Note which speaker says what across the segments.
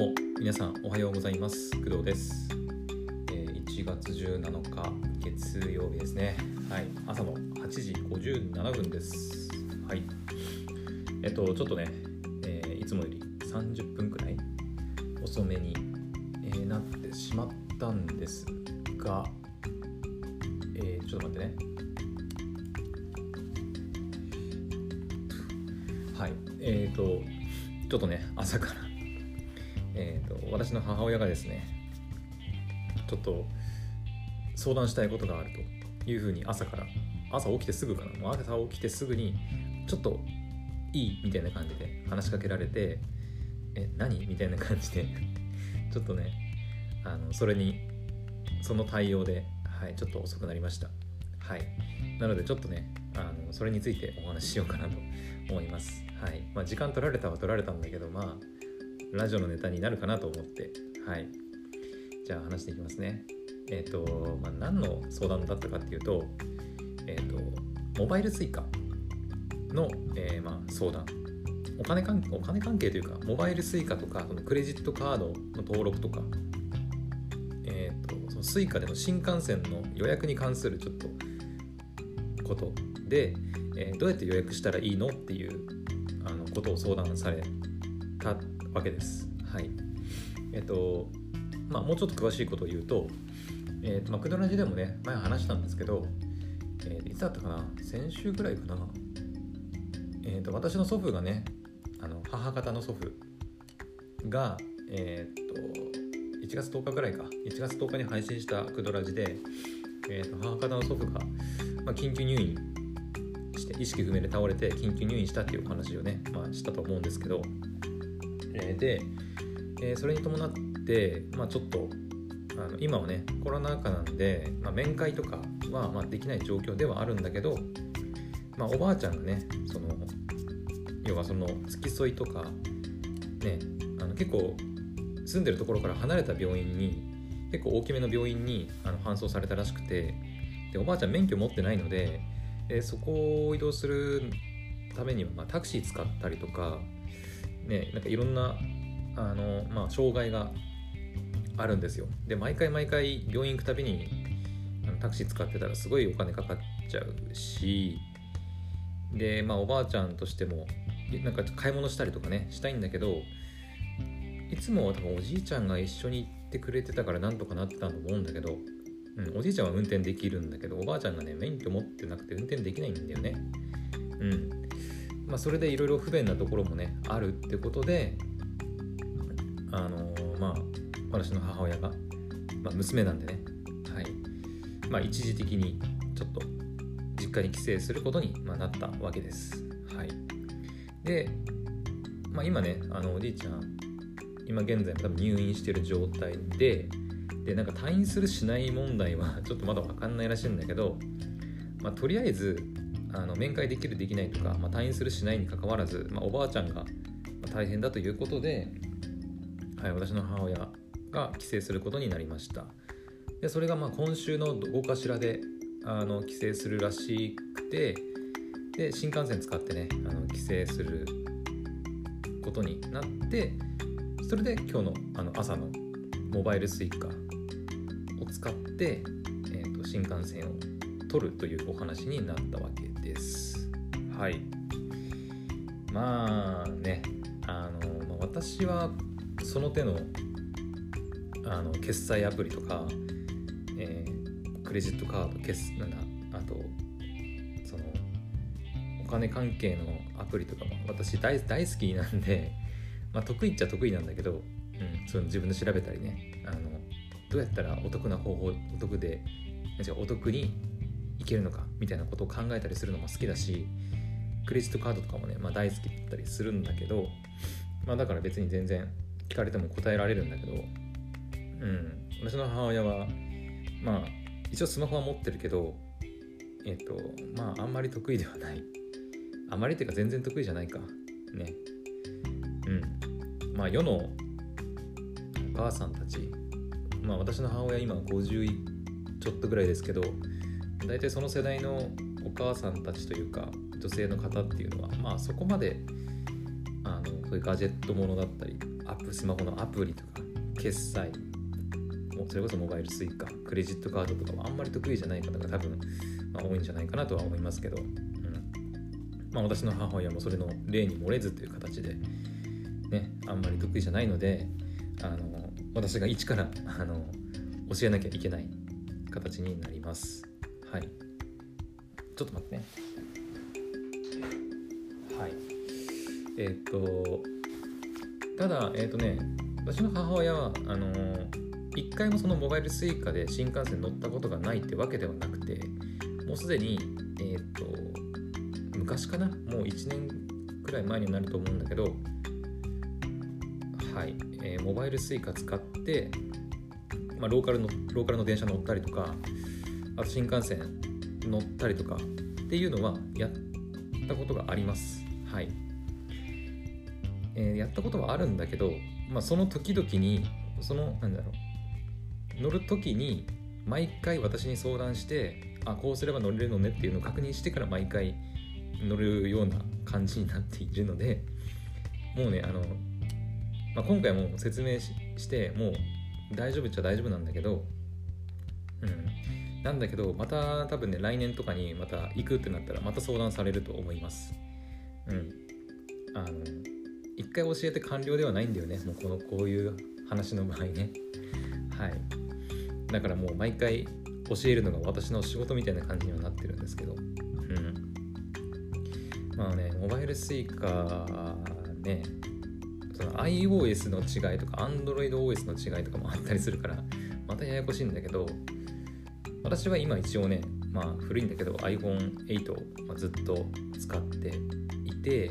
Speaker 1: も皆さんおはようございます。工藤です、えー1月17日月曜日ですね。はい。朝の8時57分です。はい。えっとちょっとね、えーいつもより30分くらい遅めに、えーなってしまったんですがえーちょっと待ってね。はい。えっ、とちょっとね朝からえー、と私の母親がですねちょっと相談したいことがあるというふうに朝から朝起きてすぐかなもう朝起きてすぐにちょっといいみたいな感じで話しかけられてえ何？みたいな感じで ちょっとねあのそれにその対応で、はい、ちょっと遅くなりました。はい。なのでちょっとねあのそれについてお話ししようかなと思います。はい。まあ時間取られたは取られたんだけどまあラジオのネタになるかなと思って、はい。じゃあ話していきますね。えっ、と、まあ、何の相談だったかっていうと、えっ、と、モバイル Suica の、えーまあ、相談。お金関お金関係というか、モバイル Suica とか、そのクレジットカードの登録とか、えっ、と、その Suica での新幹線の予約に関するちょっとことで、えーどうやって予約したらいいのっていうあのことを相談されたわけです。はい。えっと、まあ、もうちょっと詳しいことを言うと、えっと、まあ、クドラジでもね、前話したんですけど、えーいつだったかな？先週くらいかな？えっと、私の祖父がね、あの母方の祖父が、えっと、1月10日ぐらいか、1月10日に配信したクドラジで、えっと、母方の祖父が、まあ、緊急入院して意識不明で倒れて緊急入院したっていうお話をね、まあ、したと思うんですけど、えーで、えーそれに伴って、まあ、ちょっとあの今はねコロナ禍なんで、まあ、面会とかは、ま、できない状況ではあるんだけど、まあ、おばあちゃんがねその要はその付き添いとかねあの結構住んでるところから離れた病院に結構大きめの病院にあの搬送されたらしくてでおばあちゃん免許持ってないので、えそこを移動するためには、ま、タクシー使ったりとかね、なんかいろんなあの、まあ、障害があるんですよ。で毎回毎回病院行くたびにタクシー使ってたらすごいお金かかっちゃうしで、まあ、おばあちゃんとしてもなんか買い物したりとかねしたいんだけどいつも多分おじいちゃんが一緒に行ってくれてたからなんとかなってたと思うんだけど、うん、おじいちゃんは運転できるんだけどおばあちゃんがね免許持ってなくて運転できないんだよね。うんまあ、それでいろいろ不便なところもねあるってことであのーまあ私の母親が、まあ、娘なんでねはい。まあ一時的にちょっと実家に帰省することに、まあ、なったわけです。はい。で、まあ、今ねあのおじいちゃん今現在も多分入院してる状態ででなんか退院するしない問題はちょっとまだ分かんないらしいんだけど、まあ、とりあえずあの面会できるできないとか、まあ、退院するしないにかかわらず、まあ、おばあちゃんが大変だということで、はい、私の母親が帰省することになりました。でそれがまあ今週のどこかしらであの帰省するらしくてで新幹線使ってねあの帰省することになってそれで今日のあの朝のモバイル Suica を使って、えー、と新幹線を取るというお話になったわけですです。はい。まあね、あの、私はその手のあの決済アプリとか、えークレジットカード決なんだあとそのお金関係のアプリとかも私大大好きなんで、まあ、得意っちゃ得意なんだけど、うん、その自分で調べたりねあのどうやったらお得な方法お得で違うお得にいけるのかみたいなことを考えたりするのも好きだしクレジットカードとかもね、まあ、大好きだったりするんだけど、まあ、だから別に全然聞かれても答えられるんだけど、うん、私の母親はまあ一応スマホは持ってるけどえっ、とまああんまり得意ではない。あまりっていうか全然得意じゃないか。ね。うん。まあ世のお母さんたち。まあ私の母親今50ちょっとぐらいですけど大体その世代のお母さんたちというか女性の方っていうのはまあそこまであのそういうガジェットものだったりアップスマホのアプリとか決済もそれこそモバイル Suica クレジットカードとかはあんまり得意じゃない方が多分、まあ、多いんじゃないかなとは思いますけど、うん。まあ、私の母親もそれの例に漏れずという形でねあんまり得意じゃないのであの私が一からあの教えなきゃいけない形になります。はい。ちょっと待ってね。はい。えっ、とただえっ、とね私の母親はあの一回もそのモバイル Suica で新幹線乗ったことがないってわけではなくてもうすでにえっ、と昔かな？もう1年くらい前になると思うんだけどはい、えー、モバイル Suica 使って、まあ、ローカルのローカルの電車乗ったりとかあと新幹線乗ったりとかっていうのはやったことがあります。はい、えー、やったことはあるんだけど、まあ、その時々にそのなんだろう乗る時に毎回私に相談してあこうすれば乗れるのねっていうのを確認してから毎回乗るような感じになっているのでもうねあの、まあ、今回も説明してもう大丈夫っちゃ大丈夫なんだけどうん。なんだけどまた多分ね来年とかにまた行くってなったらまた相談されると思います。うん。あの一回教えて完了ではないんだよね。もうこのこういう話の場合ね。はい。だからもう毎回教えるのが私の仕事みたいな感じにはなってるんですけど。うん。まあねモバイル Suica ねその iOS の違いとか AndroidOS の違いとかもあったりするからまたややこしいんだけど私は今一応ねまあ古いんだけど iPhone8 をずっと使っていて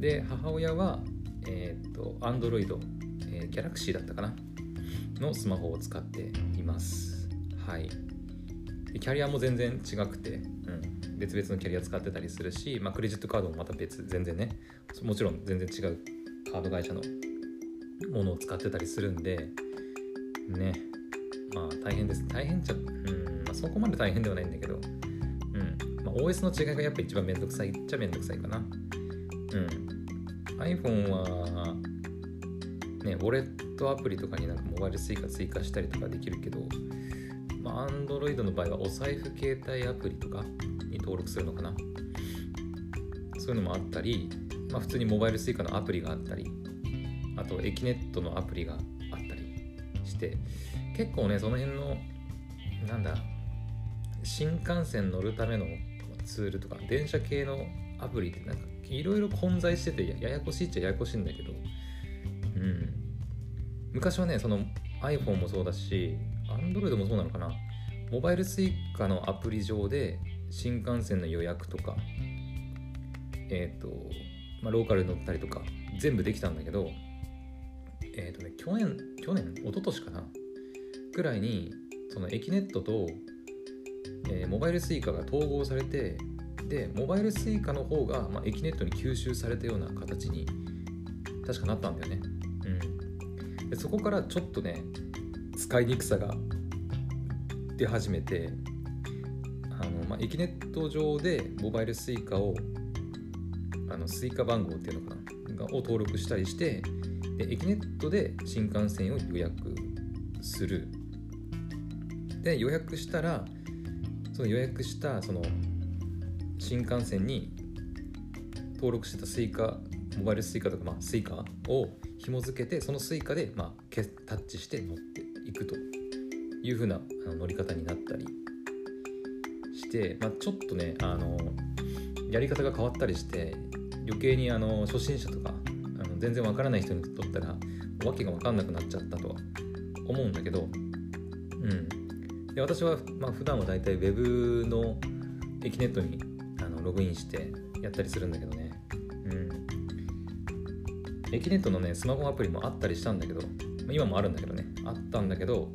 Speaker 1: で母親はえっ、と Android、えー、Galaxy だったかな？のスマホを使っています。はい。キャリアも全然違くて、うん、別々のキャリア使ってたりするし、まあ、クレジットカードもまた別全然ねもちろん全然違うカード会社のものを使ってたりするんでね。まあ大変です。大変っちゃうん、まあ、そこまで大変ではないんだけど。うん。まあ、OS の違いがやっぱ一番めんどくさいっちゃめんどくさいかな。うん。iPhone はねウォレットアプリとかになんかモバイル Suica 追加したりとかできるけどまあ Android の場合はお財布携帯アプリとかに登録するのかな。そういうのもあったりまあ、普通にモバイル Suica のアプリがあったりあとエキネットのアプリがあったりして結構ねその辺のなんだ新幹線乗るためのツールとか電車系のアプリってなんかいろいろ混在しててややこしいっちゃややこしいんだけどうん。昔はねその iPhone もそうだし Android もそうなのかな。モバイル Suica のアプリ上で新幹線の予約とかえっ、ー、とまあ、ローカルに乗ったりとか全部できたんだけどえっ、ー、とね去年去年？一昨年かな？くらいにそのえきねっとと、えー、モバイル Suica が統合されてでモバイル Suica の方が、まあ、えきねっとに吸収されたような形に確かなったんだよね。うん。でそこからちょっとね使いにくさが出始めてあの、まあ、えきねっと上でモバイル Suica をあの Suica 番号っていうのかなを登録したりしてでえきねっとで新幹線を予約する。で予約したらその予約したその新幹線に登録してた Suica モバイル Suica とか、まあ、 Suica を紐付けてその Suica で、まあ、タッチして乗っていくという風な乗り方になったりして、まあ、ちょっとねあのやり方が変わったりして余計にあの初心者とかあの全然わからない人にとったらわけが分かんなくなっちゃったとは思うんだけど、うん、で私は、まあ、普段は大体 Web のエキネットにあのログインしてやったりするんだけどね、うん、エキネットのねスマホアプリもあったりしたんだけど、今もあるんだけどね。あったんだけど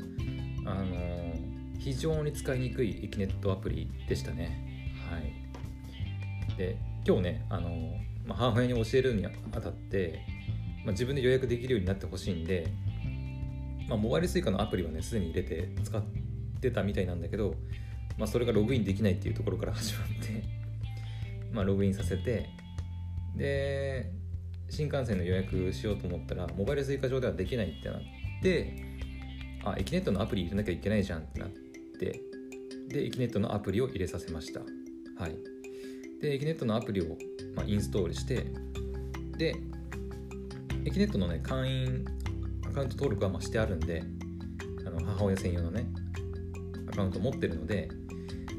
Speaker 1: あのー、非常に使いにくいエキネットアプリでしたね。はい。で今日ねあのーまあ、母親に教えるにあたって、まあ、自分で予約できるようになってほしいんで、まあ、モバイル Suica のアプリはねすでに入れて使ってたみたいなんだけど、まあ、それがログインできないっていうところから始まって まあログインさせてで新幹線の予約しようと思ったらモバイル追加上ではできないってなってあエキネットのアプリ入れなきゃいけないじゃんってなってでエキネットのアプリを入れさせました。はい。でエキネットのアプリを、まあ、インストールしてでエキネットのね会員アカウント登録はましてあるんであの母親専用のねカウント持ってるので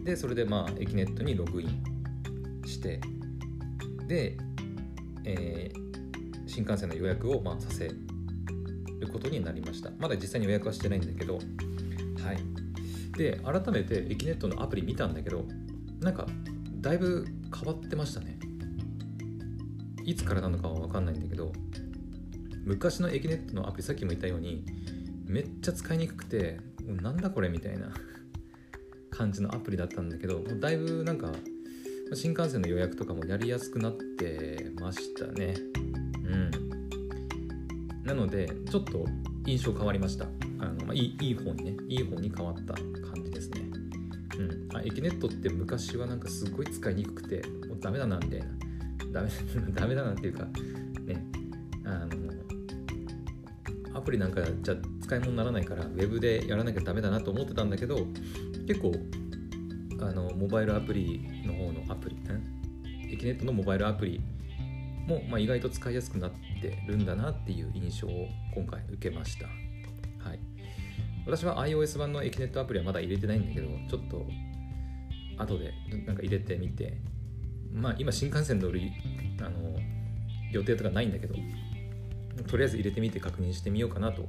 Speaker 1: でそれでまあエキネットにログインしてで、えー、新幹線の予約をまあさせることになりました。まだ実際に予約はしてないんだけどはい。で改めてエキネットのアプリ見たんだけどなんかだいぶ変わってましたね。いつからなのかは分かんないんだけど昔のエキネットのアプリさっきも言ったようにめっちゃ使いにくくてなんだこれみたいな。感じのアプリだったんだけどもうだいぶなんか新幹線の予約とかもやりやすくなってましたね。うん。なのでちょっと印象変わりました。あの、まあ、いいいい方にねいい方に変わった感じですね。うん。あエキネットって昔はなんかすごい使いにくくてもうダメだなみたいな。ダメ ダメだなっていうかね。あのアプリなんかじゃ使い物にならないからウェブでやらなきゃダメだなと思ってたんだけど結構あのモバイルアプリの方のアプリエキネットのモバイルアプリも、まあ、意外と使いやすくなってるんだなっていう印象を今回受けました、はい、私は iOS 版のエキネットアプリはまだ入れてないんだけどちょっと後でなんか入れてみて。まあ今新幹線乗るあの予定とかないんだけどとりあえず入れてみて確認してみようかなと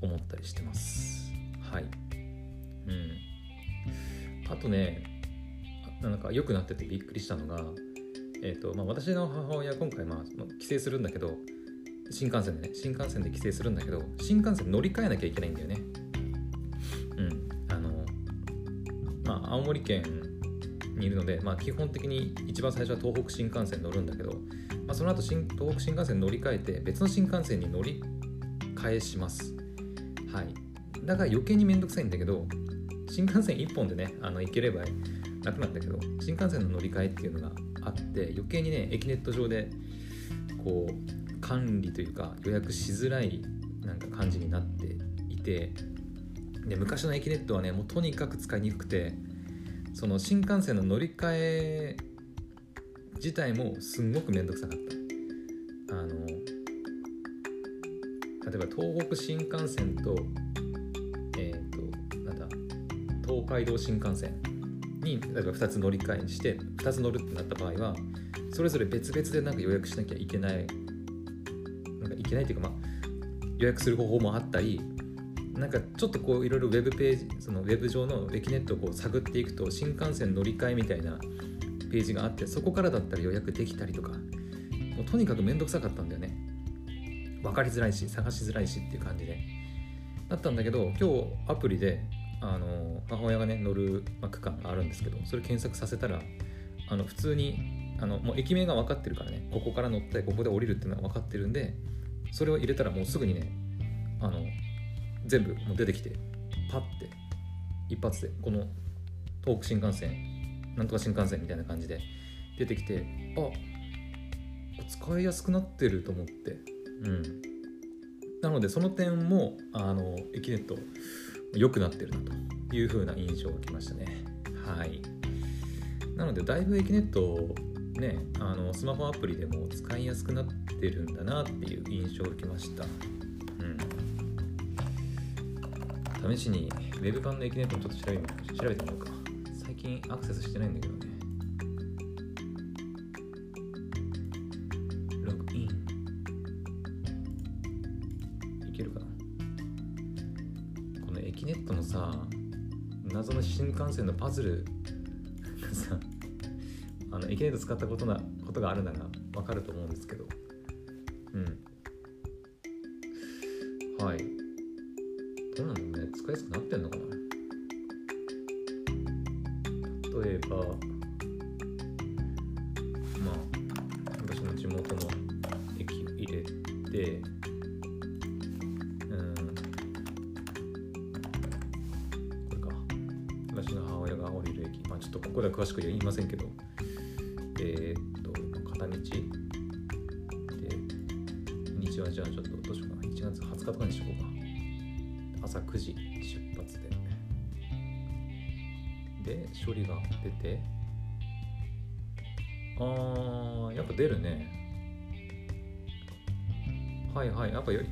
Speaker 1: 思ったりしてます。はい。あとねなんか良くなっててびっくりしたのが、えーとまあ、私の母親今回、まあ、帰省するんだけど新幹線でね新幹線で帰省するんだけど新幹線乗り換えなきゃいけないんだよね。うん。あのまあ青森県にいるので、まあ、基本的に一番最初は東北新幹線乗るんだけど、まあ、その後新東北新幹線乗り換えて別の新幹線に乗り換えします。はい。だから余計にめんどくさいんだけど新幹線1本でねあの行ければ楽なんだけど新幹線の乗り換えっていうのがあって余計にね駅ネット上でこう管理というか予約しづらいなんか感じになっていてで昔の駅ネットはねもうとにかく使いにくくてその新幹線の乗り換え自体もすんごく面倒くさかった。あの例えば東北新幹線とえ、ー、東海道新幹線に例えば2つ乗り換えして2つ乗るってなった場合はそれぞれ別々でなんか予約しなきゃいけないなんかいけないっていうかまあ予約する方法もあったりなんかちょっとこういろいろウェブページそのウェブ上のエキネットをこう探っていくと新幹線乗り換えみたいなページがあってそこからだったら予約できたりとかもうとにかく面倒くさかったんだよね。分かりづらいし探しづらいしっていう感じで。だったんだけど今日アプリであの母親がね乗る、ま区間があるんですけどそれ検索させたらあの普通にあのもう駅名が分かってるからねここから乗ってここで降りるっていうのが分かってるんでそれを入れたらもうすぐにねあの全部もう出てきてパッて一発でこの東北新幹線なんとか新幹線みたいな感じで出てきてあ使いやすくなってると思ってうん。なのでその点もあのエキネット良くなってるなという風な印象を受けましたね。はい。なのでだいぶエキネットねあのスマホアプリでも使いやすくなってるんだなっていう印象を受けました。うん。試しに Web 版のエキネットもちょっと調べ調べてみようか。最近アクセスしてないんだけどね。謎の新幹線のパズルがさあのエキネット使ったことなことがあるなら分かると思うんですけど。うん。私の母親が降りる駅。まあちょっとここでは詳しく言いませんけど。えー、っと片道。で日はじゃあちょっとどうしようかな。1月20日とかにしようか。な朝9時出発で。で処理が出て。あーやっぱ出るね。はいはい。やっぱより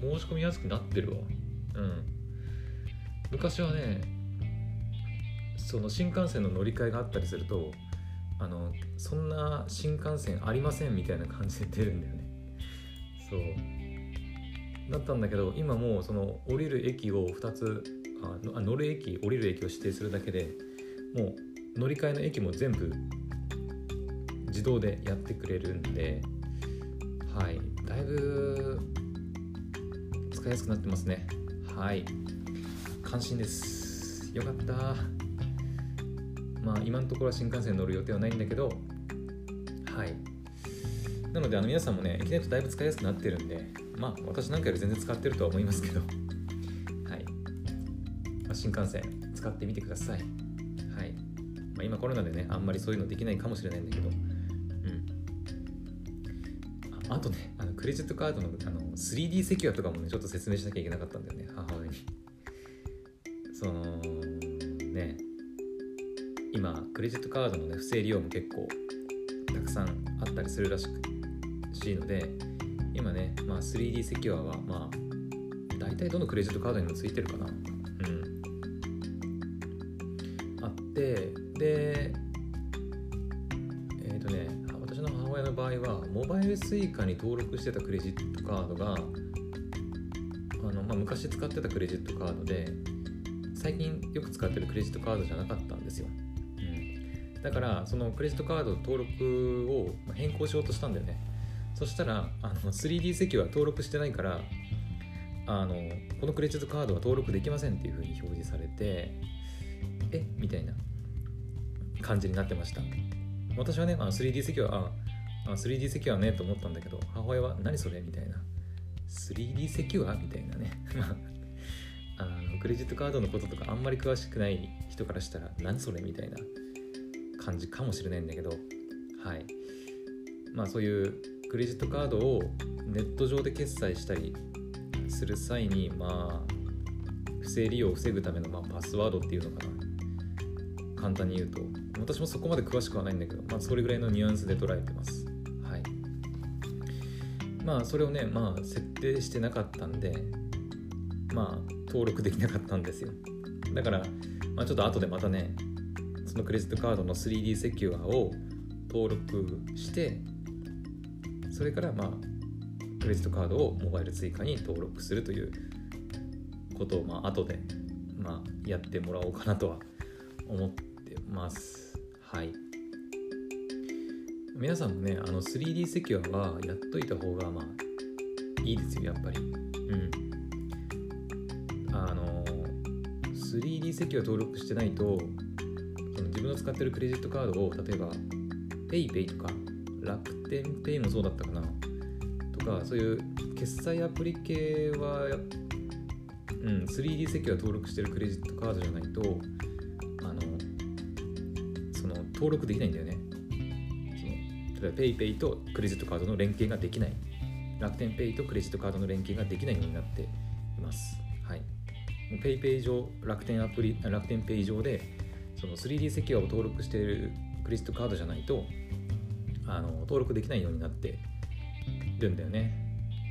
Speaker 1: 申し込みやすくなってるわ。うん。昔はねその新幹線の乗り換えがあったりするとあのそんな新幹線ありませんみたいな感じで出るんだよね。そう。だったんだけど今もうその降りる駅を2つあ乗る駅降りる駅を指定するだけでもう乗り換えの駅も全部自動でやってくれるんではい。だいぶ使いやすくなってますね。はい。関心です。よかった。まあ今のところは新幹線乗る予定はないんだけどはい。なのであの皆さんもね駅ネットだいぶ使いやすくなってるんでまあ私なんかより全然使ってるとは思いますけど はい、まあ、新幹線使ってみてください。はい、まあ、今コロナでねあんまりそういうのできないかもしれないんだけどうん。あとねあのクレジットカードのあの 3D セキュアとかもねちょっと説明しなきゃいけなかったんだよね母親に。その今クレジットカードのね不正利用も結構たくさんあったりするらしくしいので今ね、まあ、3D セキュアはまあ大体どのクレジットカードにもついてるかな。うん。あってでえっ、ー、とね私の母親の場合はモバイル Suica に登録してたクレジットカードがあの、まあ、昔使ってたクレジットカードで最近よく使ってるクレジットカードじゃなかったんですよ、だからそのクレジットカード登録を変更しようとしたんだよね。そしたらあの 3D 席は登録してないからあのこのクレジットカードは登録できませんっていうふうに表示されてえ？みたいな感じになってました。私はねあの 3D 席はあ 3D 席はねと思ったんだけど母親は何それ？みたいな。3D セキュアみたいなね。あのクレジットカードのこととかあんまり詳しくない人からしたら何それ？みたいな。感じかもしれないんだけどはい。まあそういうクレジットカードをネット上で決済したりする際にまあ不正利用を防ぐためのまパスワードっていうのかな。簡単に言うと。私もそこまで詳しくはないんだけど、まあ、それぐらいのニュアンスで捉えてます。はい。まあそれをねまあ設定してなかったんでまあ登録できなかったんですよ。だから、まあ、ちょっと後でまたねそのクレジットカードの 3D セキュアを登録してそれからまあクレジットカードをモバイル追加に登録するということをまあ後でまあやってもらおうかなとは思ってます。はい。皆さんもねあの 3D セキュアはやっといた方がまあいいですよやっぱり。うん。あの 3D セキュア登録してないと分の使ってるクレジットカードを例えば PayPay とか楽天ペイもそうだったかな。とかそういう決済アプリ系は、うん、3D 席は登録してるクレジットカードじゃないとあのその登録できないんだよね。その例えば PayPay とクレジットカードの連携ができない。楽天ペイとクレジットカードの連携ができないようになっています。はい。PayPay 上楽天アプリ楽天ペイ上でその 3D セキュアを登録しているクレジットカードじゃないとあの登録できないようになってるんだよね。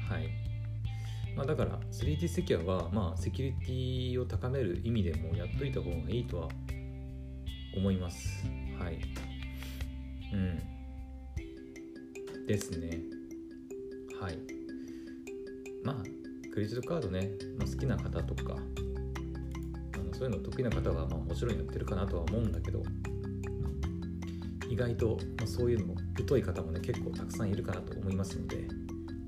Speaker 1: はい。まあ、だから 3D セキュアは、まあ、セキュリティを高める意味でもやっといた方がいいとは思います。はい。うん。ですね。はい。まあ、クレジットカードね、まあ、好きな方とか、そういうの得意な方は、まあ、もちろんやってるかなとは思うんだけど、意外と、まあ、そういうのも疎い方もね結構たくさんいるかなと思いますので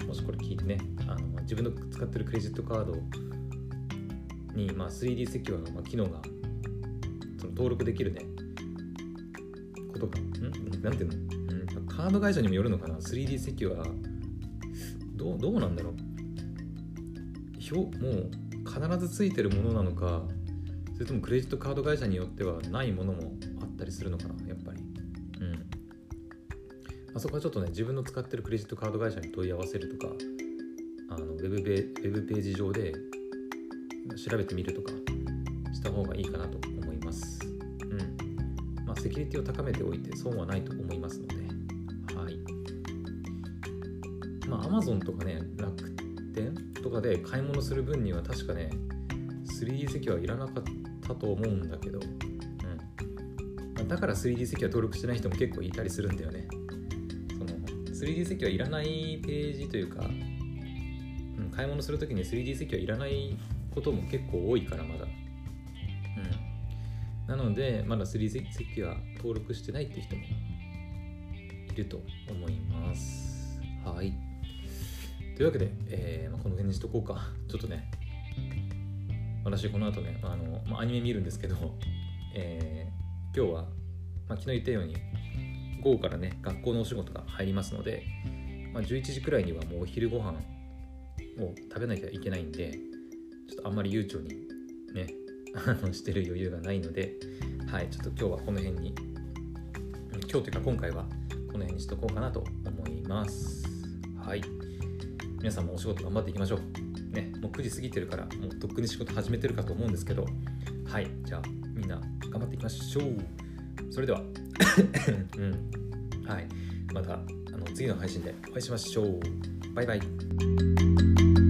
Speaker 1: もしこれ聞いてねあの自分の使ってるクレジットカードに、まあ、3D セキュアの、まあ、機能がその登録できるねことがん？なんていうの、ん、カード会社にもよるのかな？3D セキュアどうどうなんだろう？表もう必ずついてるものなのかそれともクレジットカード会社によってはないものもあったりするのかなやっぱりあそこはちょっとね自分の使ってるクレジットカード会社に問い合わせるとかあのウェブペウェブページ上で調べてみるとかした方がいいかなと思います。うんまあ、セキュリティを高めておいて損はないと思いますので、はい。まあ、Amazon とかね、楽天とかで買い物する分には確かね、3D 席はいらなかったと思うんだけど、うん、だから 3D 席は登録してない人も結構いたりするんだよね。その 3D 席はいらないページというか、うん、買い物するときに 3D 席はいらないことも結構多いからまだ。うん、なので、まだ 3D 席は登録してないって人もいると思います。はい。というわけで、えーま、この辺にしとこうか。ちょっとね、私この後ねあの、まあ、アニメ見るんですけど、えー、今日は、まあ、昨日言ったように午後からね学校のお仕事が入りますので、まあ、11時くらいにはもうお昼ご飯を食べなきゃいけないんでちょっとあんまり悠長にね してる余裕がないのではいちょっと今日はこの辺に今日というか今回はこの辺にしとこうかなと思います。はい。皆さんもお仕事頑張っていきましょう。ね、もう9時過ぎてるから、もうとっくに仕事始めてるかと思うんですけど、はい、じゃあみんな頑張っていきましょう。それでは、うん、はい、またあの次の配信でお会いしましょう。バイバイ。